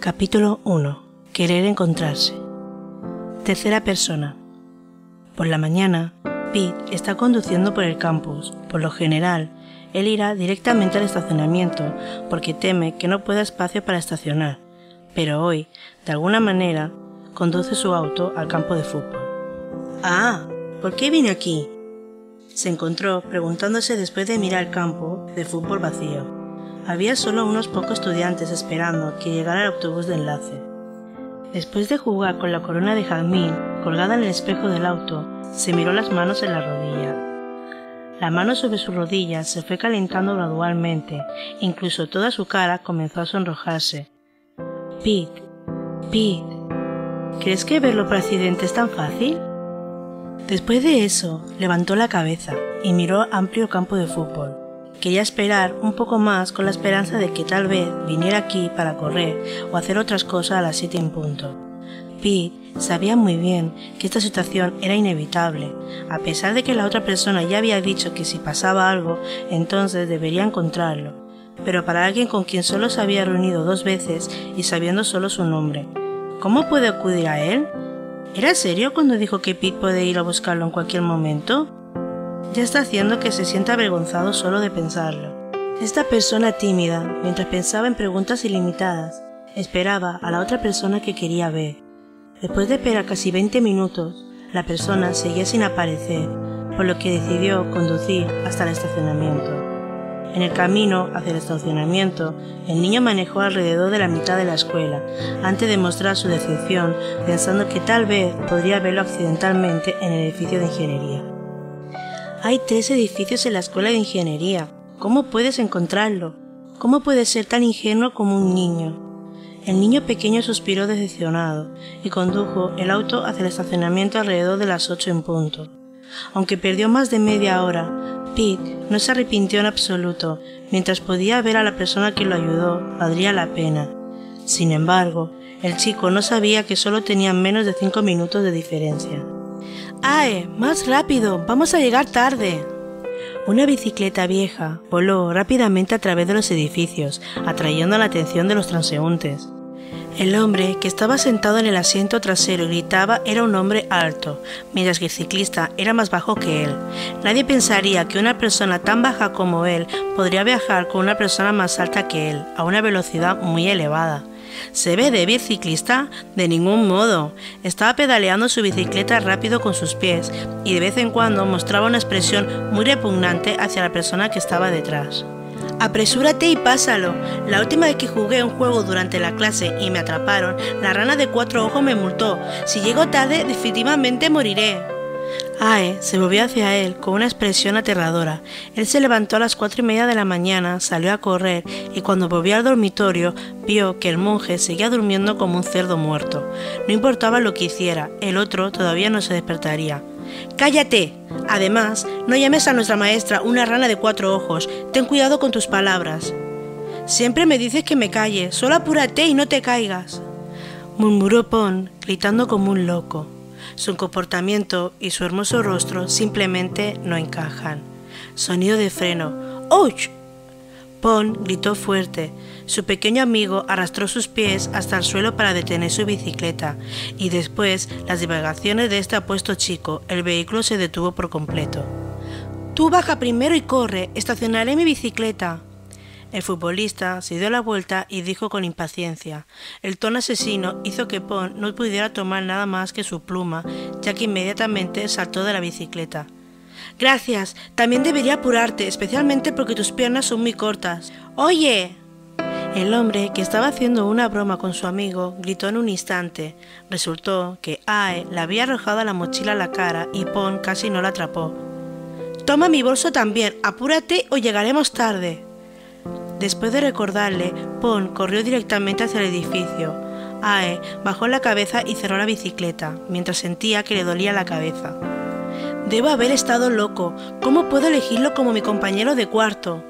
Capítulo 1. Querer encontrarse. Tercera persona. Por la mañana, Pete está conduciendo por el campus. Por lo general, él irá directamente al estacionamiento porque teme que no pueda espacio para estacionar. Pero hoy, de alguna manera, conduce su auto al campo de fútbol. Ah, ¿por qué vine aquí? Se encontró preguntándose después de mirar el campo de fútbol vacío. Había solo unos pocos estudiantes esperando que llegara el autobús de enlace. Después de jugar con la corona de jazmín colgada en el espejo del auto, se miró las manos en la rodilla. La mano sobre su rodilla se fue calentando gradualmente, incluso toda su cara comenzó a sonrojarse. Pete, Pete, ¿crees que verlo por accidente es tan fácil? Después de eso, levantó la cabeza y miró amplio campo de fútbol. Quería esperar un poco más con la esperanza de que tal vez viniera aquí para correr o hacer otras cosas a las siete en punto. Pete sabía muy bien que esta situación era inevitable, a pesar de que la otra persona ya había dicho que si pasaba algo, entonces debería encontrarlo. Pero para alguien con quien solo se había reunido dos veces y sabiendo solo su nombre, ¿cómo puede acudir a él? ¿Era serio cuando dijo que Pete puede ir a buscarlo en cualquier momento? Ya está haciendo que se sienta avergonzado solo de pensarlo. Esta persona tímida, mientras pensaba en preguntas ilimitadas, esperaba a la otra persona que quería ver. Después de esperar casi 20 minutos, la persona seguía sin aparecer, por lo que decidió conducir hasta el estacionamiento. En el camino hacia el estacionamiento, el niño manejó alrededor de la mitad de la escuela, antes de mostrar su decepción, pensando que tal vez podría verlo accidentalmente en el edificio de ingeniería. Hay tres edificios en la escuela de ingeniería. ¿Cómo puedes encontrarlo? ¿Cómo puedes ser tan ingenuo como un niño? El niño pequeño suspiró decepcionado y condujo el auto hacia el estacionamiento alrededor de las ocho en punto. Aunque perdió más de media hora, Pete no se arrepintió en absoluto. Mientras podía ver a la persona que lo ayudó, valdría la pena. Sin embargo, el chico no sabía que solo tenían menos de cinco minutos de diferencia. ¡Ae! ¡Más rápido! ¡Vamos a llegar tarde! Una bicicleta vieja voló rápidamente a través de los edificios, atrayendo la atención de los transeúntes. El hombre que estaba sentado en el asiento trasero y gritaba era un hombre alto, mientras que el ciclista era más bajo que él. Nadie pensaría que una persona tan baja como él podría viajar con una persona más alta que él, a una velocidad muy elevada. ¿Se ve débil ciclista? De ningún modo. Estaba pedaleando su bicicleta rápido con sus pies y de vez en cuando mostraba una expresión muy repugnante hacia la persona que estaba detrás. Apresúrate y pásalo. La última vez que jugué un juego durante la clase y me atraparon, la rana de cuatro ojos me multó. Si llego tarde, definitivamente moriré. Ae se volvió hacia él con una expresión aterradora. Él se levantó a las cuatro y media de la mañana, salió a correr y cuando volvió al dormitorio vio que el monje seguía durmiendo como un cerdo muerto. No importaba lo que hiciera, el otro todavía no se despertaría. Cállate. Además, no llames a nuestra maestra una rana de cuatro ojos. Ten cuidado con tus palabras. Siempre me dices que me calle. Solo apúrate y no te caigas. murmuró Pon, gritando como un loco. Su comportamiento y su hermoso rostro simplemente no encajan. Sonido de freno. ¡Ouch! Pon gritó fuerte. Su pequeño amigo arrastró sus pies hasta el suelo para detener su bicicleta, y después las divagaciones de este apuesto chico, el vehículo se detuvo por completo. Tú baja primero y corre, estacionaré mi bicicleta. El futbolista se dio la vuelta y dijo con impaciencia. El tono asesino hizo que Pon no pudiera tomar nada más que su pluma, ya que inmediatamente saltó de la bicicleta. Gracias. También debería apurarte, especialmente porque tus piernas son muy cortas. Oye. El hombre, que estaba haciendo una broma con su amigo, gritó en un instante. Resultó que Ae le había arrojado la mochila a la cara y Pon casi no la atrapó. Toma mi bolso también, apúrate o llegaremos tarde. Después de recordarle, Pon corrió directamente hacia el edificio. Ae bajó la cabeza y cerró la bicicleta, mientras sentía que le dolía la cabeza. Debo haber estado loco. ¿Cómo puedo elegirlo como mi compañero de cuarto?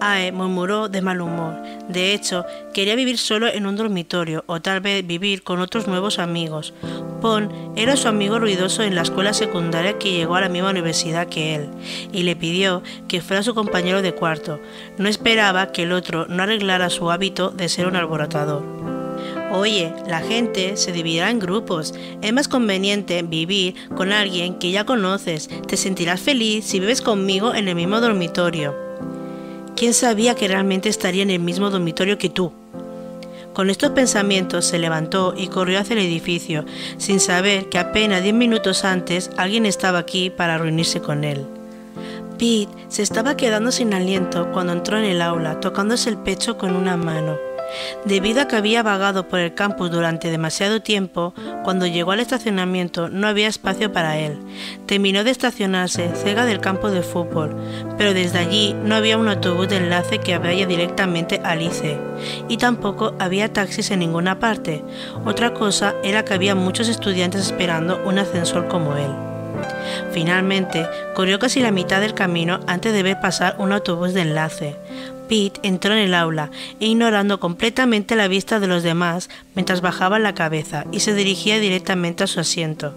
Ae murmuró de mal humor. De hecho, quería vivir solo en un dormitorio o tal vez vivir con otros nuevos amigos. Pon era su amigo ruidoso en la escuela secundaria que llegó a la misma universidad que él y le pidió que fuera su compañero de cuarto. No esperaba que el otro no arreglara su hábito de ser un alborotador. Oye, la gente se dividirá en grupos. Es más conveniente vivir con alguien que ya conoces. Te sentirás feliz si vives conmigo en el mismo dormitorio. ¿Quién sabía que realmente estaría en el mismo dormitorio que tú? Con estos pensamientos se levantó y corrió hacia el edificio, sin saber que apenas diez minutos antes alguien estaba aquí para reunirse con él. Pete se estaba quedando sin aliento cuando entró en el aula, tocándose el pecho con una mano. Debido a que había vagado por el campus durante demasiado tiempo, cuando llegó al estacionamiento no había espacio para él. Terminó de estacionarse cerca del campo de fútbol, pero desde allí no había un autobús de enlace que vaya directamente a Lice, y tampoco había taxis en ninguna parte. Otra cosa era que había muchos estudiantes esperando un ascensor como él. Finalmente, corrió casi la mitad del camino antes de ver pasar un autobús de enlace. Pete entró en el aula, ignorando completamente la vista de los demás mientras bajaba la cabeza y se dirigía directamente a su asiento.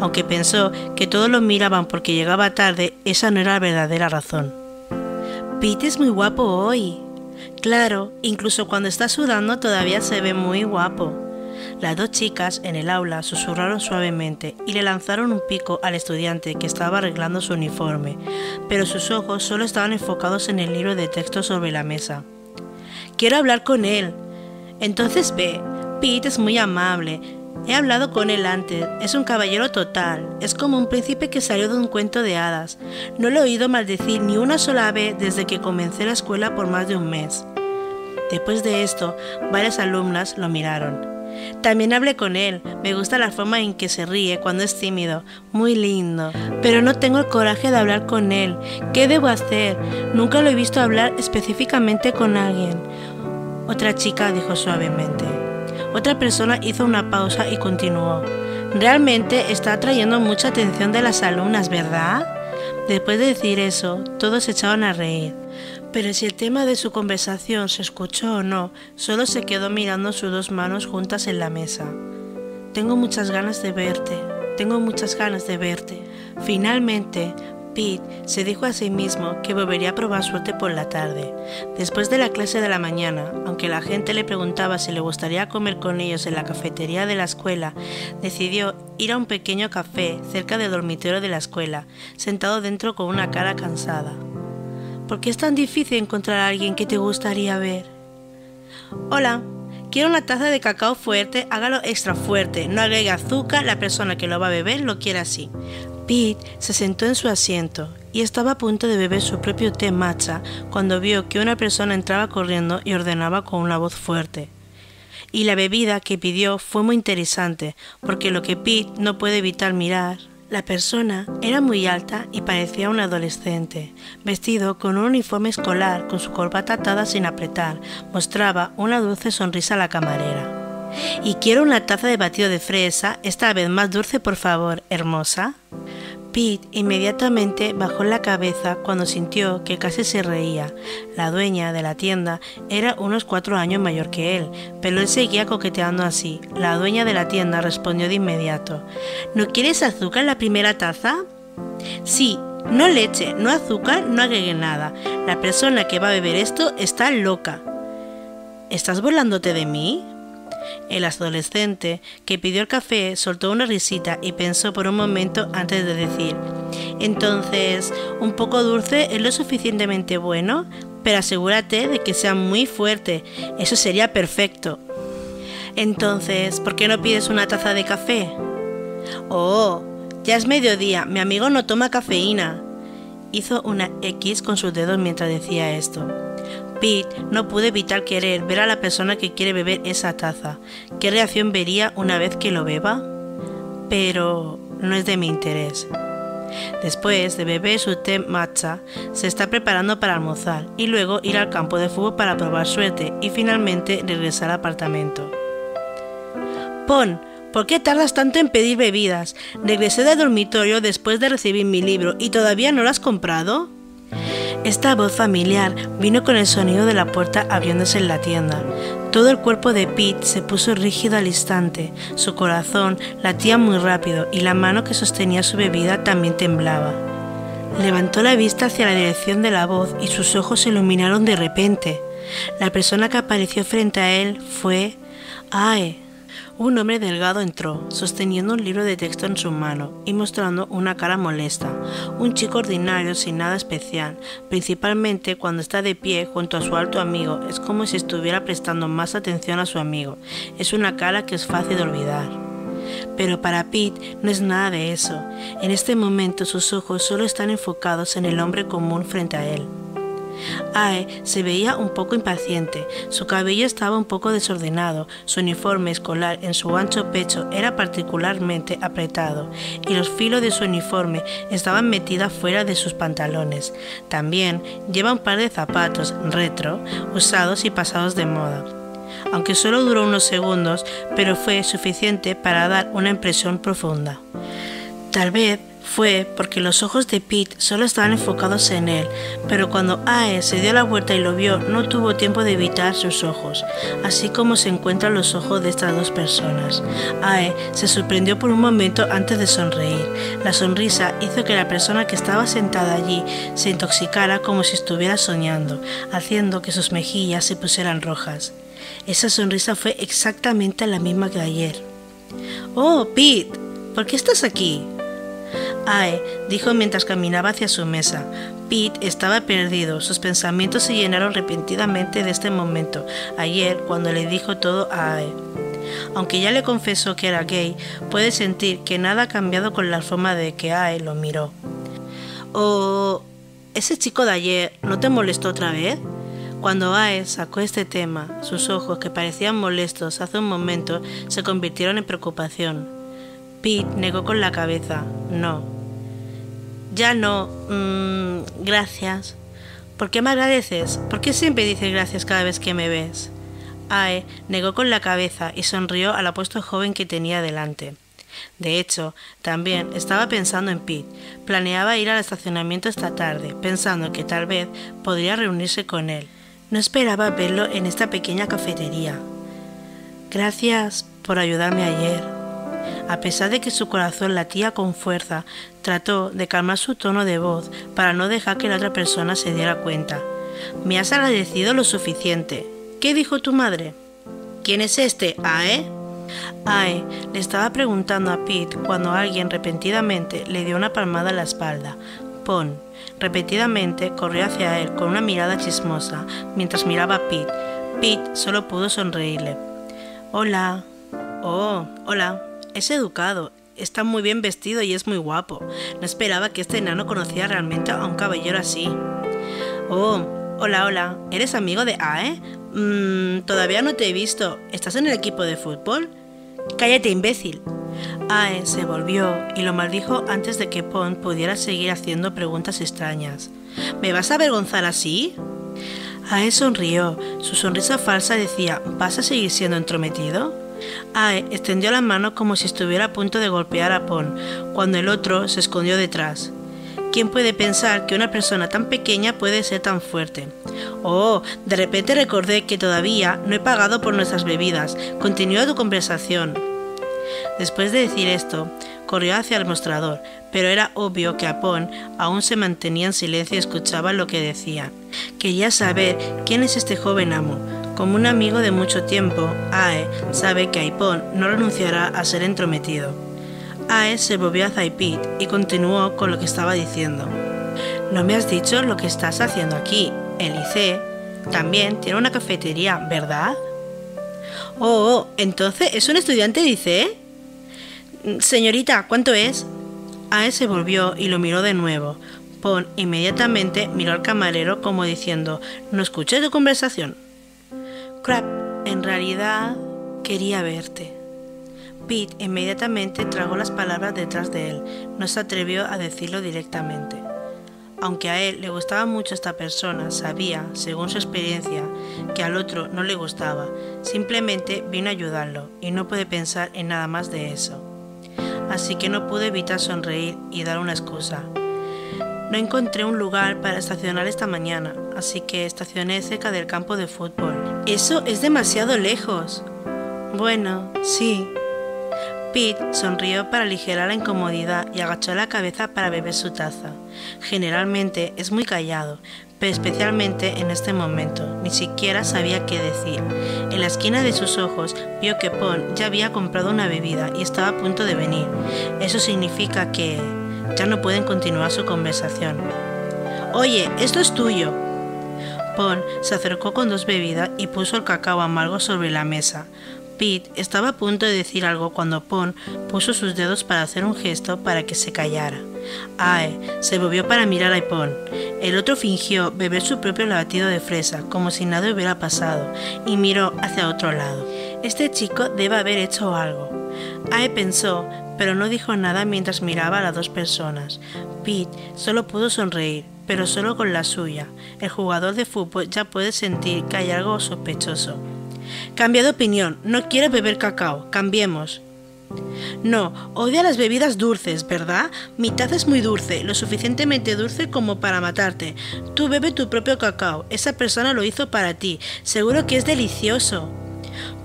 Aunque pensó que todos lo miraban porque llegaba tarde, esa no era la verdadera razón. Pete es muy guapo hoy. Claro, incluso cuando está sudando todavía se ve muy guapo. Las dos chicas en el aula susurraron suavemente y le lanzaron un pico al estudiante que estaba arreglando su uniforme, pero sus ojos solo estaban enfocados en el libro de texto sobre la mesa. Quiero hablar con él. Entonces ve, Pete es muy amable. He hablado con él antes, es un caballero total, es como un príncipe que salió de un cuento de hadas. No lo he oído maldecir ni una sola vez desde que comencé la escuela por más de un mes. Después de esto, varias alumnas lo miraron. También hablé con él. Me gusta la forma en que se ríe cuando es tímido. Muy lindo. Pero no tengo el coraje de hablar con él. ¿Qué debo hacer? Nunca lo he visto hablar específicamente con alguien. Otra chica dijo suavemente. Otra persona hizo una pausa y continuó. Realmente está atrayendo mucha atención de las alumnas, ¿verdad? Después de decir eso, todos se echaban a reír. Pero si el tema de su conversación se escuchó o no, solo se quedó mirando sus dos manos juntas en la mesa. Tengo muchas ganas de verte, tengo muchas ganas de verte. Finalmente, Pete se dijo a sí mismo que volvería a probar suerte por la tarde. Después de la clase de la mañana, aunque la gente le preguntaba si le gustaría comer con ellos en la cafetería de la escuela, decidió ir a un pequeño café cerca del dormitorio de la escuela, sentado dentro con una cara cansada. ¿Por qué es tan difícil encontrar a alguien que te gustaría ver? Hola, quiero una taza de cacao fuerte, hágalo extra fuerte, no agregue azúcar, la persona que lo va a beber lo quiere así. Pete se sentó en su asiento y estaba a punto de beber su propio té matcha cuando vio que una persona entraba corriendo y ordenaba con una voz fuerte. Y la bebida que pidió fue muy interesante, porque lo que Pete no puede evitar mirar la persona era muy alta y parecía un adolescente, vestido con un uniforme escolar con su corbata atada sin apretar, mostraba una dulce sonrisa a la camarera. Y quiero una taza de batido de fresa, esta vez más dulce por favor, hermosa. Pete inmediatamente bajó la cabeza cuando sintió que casi se reía. La dueña de la tienda era unos cuatro años mayor que él, pero él seguía coqueteando así. La dueña de la tienda respondió de inmediato. ¿No quieres azúcar en la primera taza? Sí, no leche, no azúcar, no agregue nada. La persona que va a beber esto está loca. ¿Estás burlándote de mí? El adolescente que pidió el café soltó una risita y pensó por un momento antes de decir, entonces, un poco dulce es lo suficientemente bueno, pero asegúrate de que sea muy fuerte, eso sería perfecto. Entonces, ¿por qué no pides una taza de café? Oh, ya es mediodía, mi amigo no toma cafeína. Hizo una X con sus dedos mientras decía esto. No pudo evitar querer ver a la persona que quiere beber esa taza. ¿Qué reacción vería una vez que lo beba? Pero no es de mi interés. Después de beber su té matcha, se está preparando para almorzar y luego ir al campo de fútbol para probar suerte y finalmente regresar al apartamento. Pon, ¿por qué tardas tanto en pedir bebidas? Regresé del dormitorio después de recibir mi libro y todavía no lo has comprado. Esta voz familiar vino con el sonido de la puerta abriéndose en la tienda. Todo el cuerpo de Pete se puso rígido al instante, su corazón latía muy rápido y la mano que sostenía su bebida también temblaba. Levantó la vista hacia la dirección de la voz y sus ojos se iluminaron de repente. La persona que apareció frente a él fue ¡Ay! Un hombre delgado entró, sosteniendo un libro de texto en su mano y mostrando una cara molesta. Un chico ordinario sin nada especial, principalmente cuando está de pie junto a su alto amigo, es como si estuviera prestando más atención a su amigo. Es una cara que es fácil de olvidar. Pero para Pete no es nada de eso. En este momento sus ojos solo están enfocados en el hombre común frente a él. Ae se veía un poco impaciente, su cabello estaba un poco desordenado, su uniforme escolar en su ancho pecho era particularmente apretado y los filos de su uniforme estaban metidos fuera de sus pantalones. También lleva un par de zapatos retro, usados y pasados de moda. Aunque solo duró unos segundos, pero fue suficiente para dar una impresión profunda. Tal vez fue porque los ojos de Pete solo estaban enfocados en él, pero cuando Ae se dio la vuelta y lo vio, no tuvo tiempo de evitar sus ojos, así como se encuentran los ojos de estas dos personas. Ae se sorprendió por un momento antes de sonreír. La sonrisa hizo que la persona que estaba sentada allí se intoxicara como si estuviera soñando, haciendo que sus mejillas se pusieran rojas. Esa sonrisa fue exactamente la misma que ayer. Oh, Pete, ¿por qué estás aquí? Ae, dijo mientras caminaba hacia su mesa. Pete estaba perdido, sus pensamientos se llenaron repentinamente de este momento, ayer cuando le dijo todo a Ae. Aunque ya le confesó que era gay, puede sentir que nada ha cambiado con la forma de que Ae lo miró. ¿O ese chico de ayer no te molestó otra vez? Cuando Ae sacó este tema, sus ojos, que parecían molestos hace un momento, se convirtieron en preocupación. Pete negó con la cabeza. No, ya no. Mm, gracias. ¿Por qué me agradeces? ¿Por qué siempre dices gracias cada vez que me ves? Ae negó con la cabeza y sonrió al apuesto joven que tenía delante. De hecho, también estaba pensando en Pete. Planeaba ir al estacionamiento esta tarde, pensando que tal vez podría reunirse con él. No esperaba verlo en esta pequeña cafetería. Gracias por ayudarme ayer. A pesar de que su corazón latía con fuerza, trató de calmar su tono de voz para no dejar que la otra persona se diera cuenta. Me has agradecido lo suficiente. ¿Qué dijo tu madre? ¿Quién es este? ¿Ae? Ae le estaba preguntando a Pete cuando alguien repentinamente le dio una palmada en la espalda. Pon, repetidamente corrió hacia él con una mirada chismosa mientras miraba a Pete. Pete solo pudo sonreírle. Hola. Oh, hola. Es educado, está muy bien vestido y es muy guapo. No esperaba que este enano conociera realmente a un caballero así. Oh, hola, hola. ¿Eres amigo de Ae? Mmm, todavía no te he visto. ¿Estás en el equipo de fútbol? Cállate, imbécil. Ae se volvió y lo maldijo antes de que Pon pudiera seguir haciendo preguntas extrañas. ¿Me vas a avergonzar así? Ae sonrió. Su sonrisa falsa decía, ¿vas a seguir siendo entrometido? Ae extendió la mano como si estuviera a punto de golpear a Pon, cuando el otro se escondió detrás. ¿Quién puede pensar que una persona tan pequeña puede ser tan fuerte? Oh, de repente recordé que todavía no he pagado por nuestras bebidas. Continúa tu conversación. Después de decir esto, corrió hacia el mostrador, pero era obvio que Apón aún se mantenía en silencio y escuchaba lo que decían. Quería saber quién es este joven amo, como un amigo de mucho tiempo, Ae sabe que Aipon no renunciará a ser entrometido. Ae se volvió a Zaipit y continuó con lo que estaba diciendo. No me has dicho lo que estás haciendo aquí. El IC también tiene una cafetería, ¿verdad? Oh, oh, entonces es un estudiante de IC. Señorita, ¿cuánto es? Ae se volvió y lo miró de nuevo. Pon inmediatamente miró al camarero como diciendo, no escuché tu conversación. Crap, en realidad quería verte. Pete inmediatamente tragó las palabras detrás de él, no se atrevió a decirlo directamente. Aunque a él le gustaba mucho esta persona, sabía, según su experiencia, que al otro no le gustaba. Simplemente vino a ayudarlo y no puede pensar en nada más de eso. Así que no pude evitar sonreír y dar una excusa. No encontré un lugar para estacionar esta mañana, así que estacioné cerca del campo de fútbol. Eso es demasiado lejos. Bueno, sí. Pete sonrió para aligerar la incomodidad y agachó la cabeza para beber su taza. Generalmente es muy callado, pero especialmente en este momento, ni siquiera sabía qué decir. En la esquina de sus ojos vio que Pon ya había comprado una bebida y estaba a punto de venir. Eso significa que ya no pueden continuar su conversación. Oye, esto es tuyo. Pon se acercó con dos bebidas y puso el cacao amargo sobre la mesa. Pete estaba a punto de decir algo cuando Pon puso sus dedos para hacer un gesto para que se callara. Ae se volvió para mirar a Pon. El otro fingió beber su propio batido de fresa, como si nada hubiera pasado, y miró hacia otro lado. Este chico debe haber hecho algo. Ae pensó, pero no dijo nada mientras miraba a las dos personas. Pete solo pudo sonreír, pero solo con la suya. El jugador de fútbol ya puede sentir que hay algo sospechoso. Cambia de opinión, no quiero beber cacao, cambiemos. No, odia las bebidas dulces, ¿verdad? Mi taza es muy dulce, lo suficientemente dulce como para matarte. Tú bebe tu propio cacao, esa persona lo hizo para ti, seguro que es delicioso.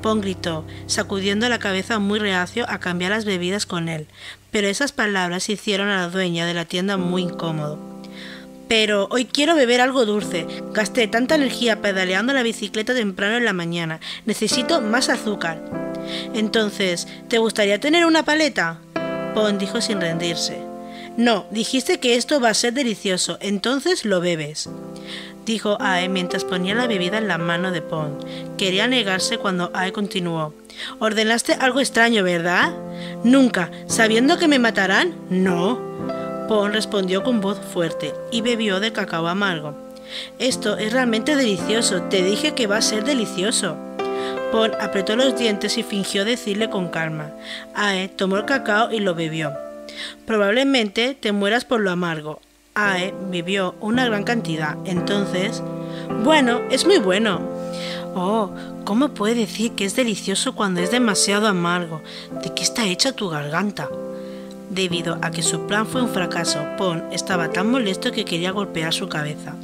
Pon gritó, sacudiendo la cabeza muy reacio a cambiar las bebidas con él, pero esas palabras hicieron a la dueña de la tienda muy incómodo. Pero hoy quiero beber algo dulce. Gasté tanta energía pedaleando la bicicleta temprano en la mañana. Necesito más azúcar. Entonces, ¿te gustaría tener una paleta? Pon dijo sin rendirse. No, dijiste que esto va a ser delicioso, entonces lo bebes. Dijo Ae mientras ponía la bebida en la mano de Pon. Quería negarse cuando Ae continuó. Ordenaste algo extraño, ¿verdad? Nunca, sabiendo que me matarán. No. Pon respondió con voz fuerte y bebió de cacao amargo. Esto es realmente delicioso, te dije que va a ser delicioso. Pon apretó los dientes y fingió decirle con calma. Ae tomó el cacao y lo bebió. Probablemente te mueras por lo amargo. Ae bebió una gran cantidad. Entonces, bueno, es muy bueno. Oh, ¿cómo puede decir que es delicioso cuando es demasiado amargo? ¿De qué está hecha tu garganta? Debido a que su plan fue un fracaso, Pon estaba tan molesto que quería golpear su cabeza.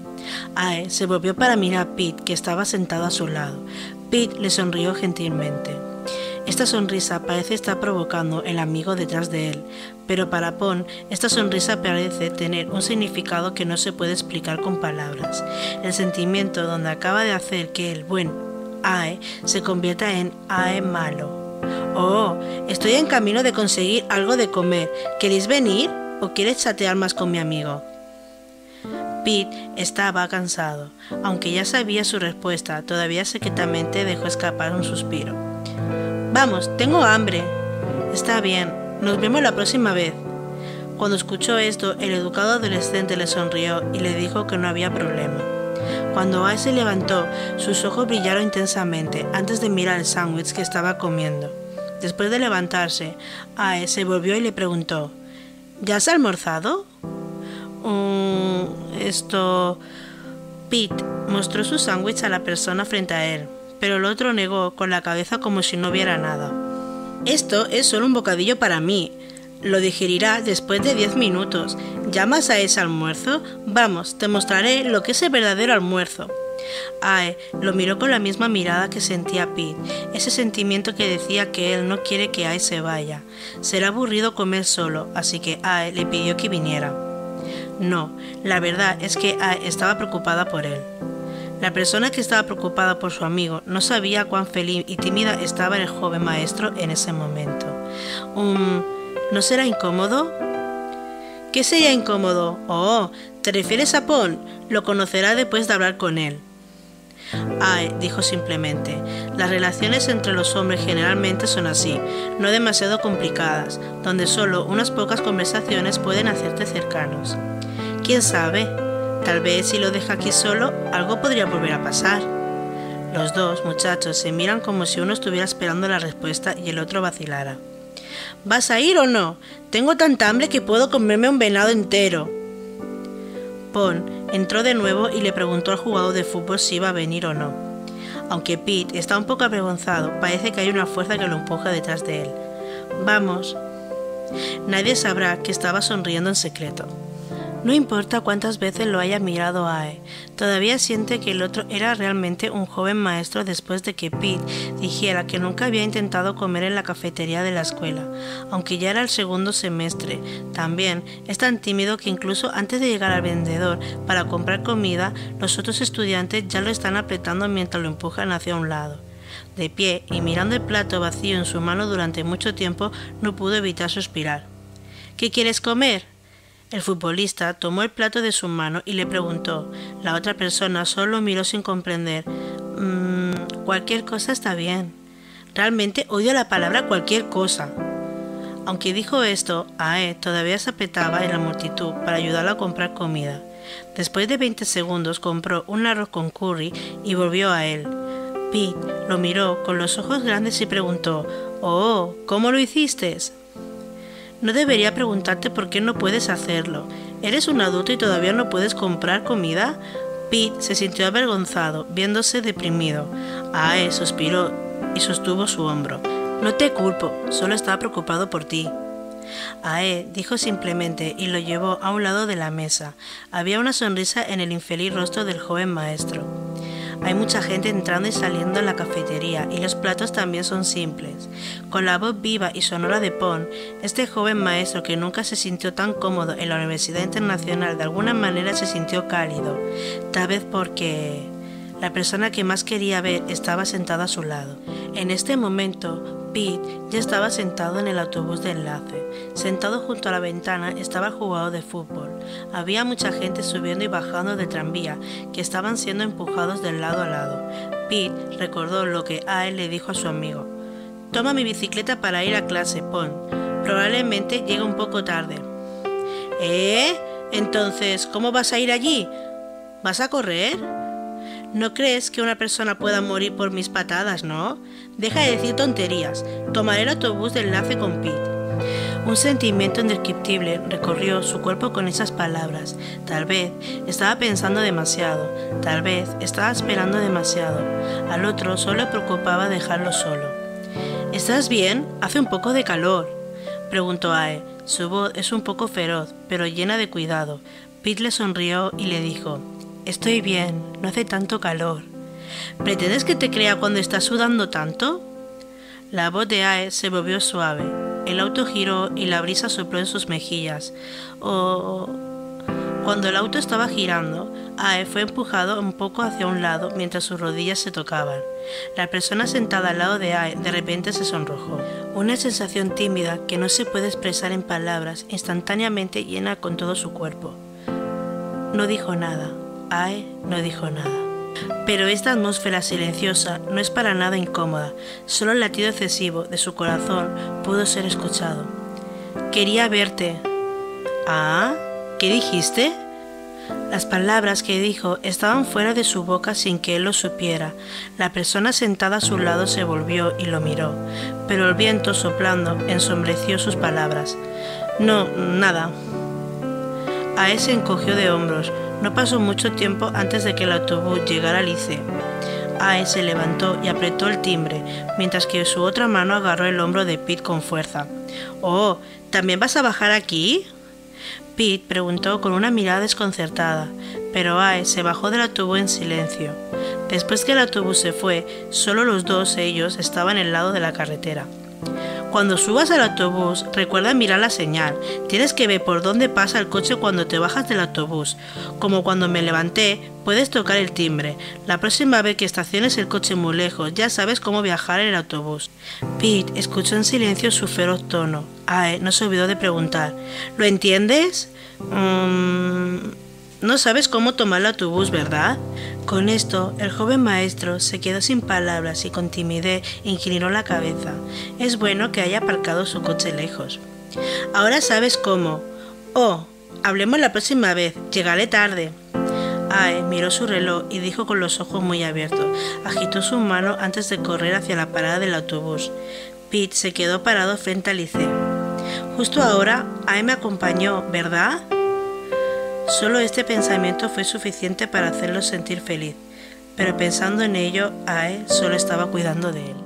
Ae se volvió para mirar a Pete, que estaba sentado a su lado. Pete le sonrió gentilmente. Esta sonrisa parece estar provocando el amigo detrás de él, pero para Pon esta sonrisa parece tener un significado que no se puede explicar con palabras. El sentimiento donde acaba de hacer que el buen Ae se convierta en Ae malo. Oh, estoy en camino de conseguir algo de comer. ¿Queréis venir o quieres chatear más con mi amigo? Pete estaba cansado. Aunque ya sabía su respuesta, todavía secretamente dejó escapar un suspiro. Vamos, tengo hambre. Está bien, nos vemos la próxima vez. Cuando escuchó esto, el educado adolescente le sonrió y le dijo que no había problema. Cuando Ae se levantó, sus ojos brillaron intensamente antes de mirar el sándwich que estaba comiendo. Después de levantarse, Ae se volvió y le preguntó, ¿Ya has almorzado? Mm, esto... Pete mostró su sándwich a la persona frente a él, pero el otro negó con la cabeza como si no viera nada. Esto es solo un bocadillo para mí. Lo digerirá después de diez minutos. ¿Llamas a ese almuerzo? Vamos, te mostraré lo que es el verdadero almuerzo. Ae lo miró con la misma mirada que sentía Pete, ese sentimiento que decía que él no quiere que Ae se vaya. Será aburrido comer solo, así que Ae le pidió que viniera. No, la verdad es que Ae estaba preocupada por él. La persona que estaba preocupada por su amigo no sabía cuán feliz y tímida estaba el joven maestro en ese momento. ¿No será incómodo? ¿Qué sería incómodo? Oh, ¿te refieres a Pon? Lo conocerá después de hablar con él. Ae dijo simplemente, las relaciones entre los hombres generalmente son así, no demasiado complicadas, donde solo unas pocas conversaciones pueden hacerte cercanos. ¿Quién sabe? Tal vez si lo deja aquí solo, algo podría volver a pasar. Los dos muchachos se miran como si uno estuviera esperando la respuesta y el otro vacilara. ¿Vas a ir o no? Tengo tanta hambre que puedo comerme un venado entero. Pon entró de nuevo y le preguntó al jugador de fútbol si iba a venir o no. Aunque Pete está un poco avergonzado, parece que hay una fuerza que lo empuja detrás de él. Vamos. Nadie sabrá que estaba sonriendo en secreto. No importa cuántas veces lo haya mirado Ae, todavía siente que el otro era realmente un joven maestro después de que Pete dijera que nunca había intentado comer en la cafetería de la escuela, aunque ya era el segundo semestre. También es tan tímido que incluso antes de llegar al vendedor para comprar comida, los otros estudiantes ya lo están apretando mientras lo empujan hacia un lado. De pie y mirando el plato vacío en su mano durante mucho tiempo, no pudo evitar suspirar. ¿Qué quieres comer? El futbolista tomó el plato de su mano y le preguntó. La otra persona solo miró sin comprender. Mmm, cualquier cosa está bien. Realmente odio la palabra cualquier cosa. Aunque dijo esto, Ae todavía se apretaba en la multitud para ayudarlo a comprar comida. Después de 20 segundos compró un arroz con curry y volvió a él. Pete lo miró con los ojos grandes y preguntó, Oh, ¿cómo lo hiciste? No debería preguntarte por qué no puedes hacerlo. ¿Eres un adulto y todavía no puedes comprar comida? Pete se sintió avergonzado, viéndose deprimido. Ae suspiró y sostuvo su hombro. No te culpo, solo estaba preocupado por ti. Ae dijo simplemente y lo llevó a un lado de la mesa. Había una sonrisa en el infeliz rostro del joven maestro. Hay mucha gente entrando y saliendo en la cafetería y los platos también son simples. Con la voz viva y sonora de Pon, este joven maestro que nunca se sintió tan cómodo en la Universidad Internacional de alguna manera se sintió cálido, tal vez porque la persona que más quería ver estaba sentada a su lado. En este momento, Pete ya estaba sentado en el autobús de enlace. Sentado junto a la ventana estaba el jugador de fútbol. Había mucha gente subiendo y bajando de tranvía que estaban siendo empujados de lado a lado. Pete recordó lo que él le dijo a su amigo. Toma mi bicicleta para ir a clase, Pon. Probablemente llegue un poco tarde. ¿Eh? Entonces, ¿cómo vas a ir allí? ¿Vas a correr? No crees que una persona pueda morir por mis patadas, ¿no? Deja de decir tonterías. Tomaré el autobús de enlace con Pete. Un sentimiento indescriptible recorrió su cuerpo con esas palabras. Tal vez estaba pensando demasiado, tal vez estaba esperando demasiado. Al otro solo le preocupaba dejarlo solo. ¿Estás bien? Hace un poco de calor, preguntó Ae. Su voz es un poco feroz, pero llena de cuidado. Pete le sonrió y le dijo, Estoy bien, no hace tanto calor. ¿Pretendes que te crea cuando estás sudando tanto? La voz de Ae se volvió suave. El auto giró y la brisa sopló en sus mejillas. Oh. Cuando el auto estaba girando, Ae fue empujado un poco hacia un lado mientras sus rodillas se tocaban. La persona sentada al lado de Ae de repente se sonrojó. Una sensación tímida que no se puede expresar en palabras instantáneamente llena con todo su cuerpo. No dijo nada. Ae no dijo nada. Pero esta atmósfera silenciosa no es para nada incómoda, solo el latido excesivo de su corazón pudo ser escuchado. Quería verte. ¿Ah? ¿Qué dijiste? Las palabras que dijo estaban fuera de su boca sin que él lo supiera. La persona sentada a su lado se volvió y lo miró, pero el viento soplando ensombreció sus palabras. No, nada. Ae se encogió de hombros, no pasó mucho tiempo antes de que el autobús llegara al liceo. Ae se levantó y apretó el timbre, mientras que su otra mano agarró el hombro de Pete con fuerza. Oh, ¿también vas a bajar aquí? Pete preguntó con una mirada desconcertada, pero Ae se bajó del autobús en silencio. Después que el autobús se fue, solo los dos ellos estaban el lado de la carretera. Cuando subas al autobús, recuerda mirar la señal. Tienes que ver por dónde pasa el coche cuando te bajas del autobús. Como cuando me levanté, puedes tocar el timbre. La próxima vez que estaciones el coche muy lejos, ya sabes cómo viajar en el autobús. Pete escuchó en silencio su feroz tono. Ae no se olvidó de preguntar. ¿Lo entiendes? Mm, no sabes cómo tomar el autobús, ¿verdad? Con esto, el joven maestro se quedó sin palabras y con timidez inclinó la cabeza. Es bueno que haya aparcado su coche lejos. Ahora sabes cómo. Oh, hablemos la próxima vez. Llegaré tarde. Ae miró su reloj y dijo con los ojos muy abiertos. Agitó su mano antes de correr hacia la parada del autobús. Pete se quedó parado frente al liceo. Justo ahora, Ae me acompañó, ¿verdad? Solo este pensamiento fue suficiente para hacerlo sentir feliz, pero pensando en ello, Ae solo estaba cuidando de él.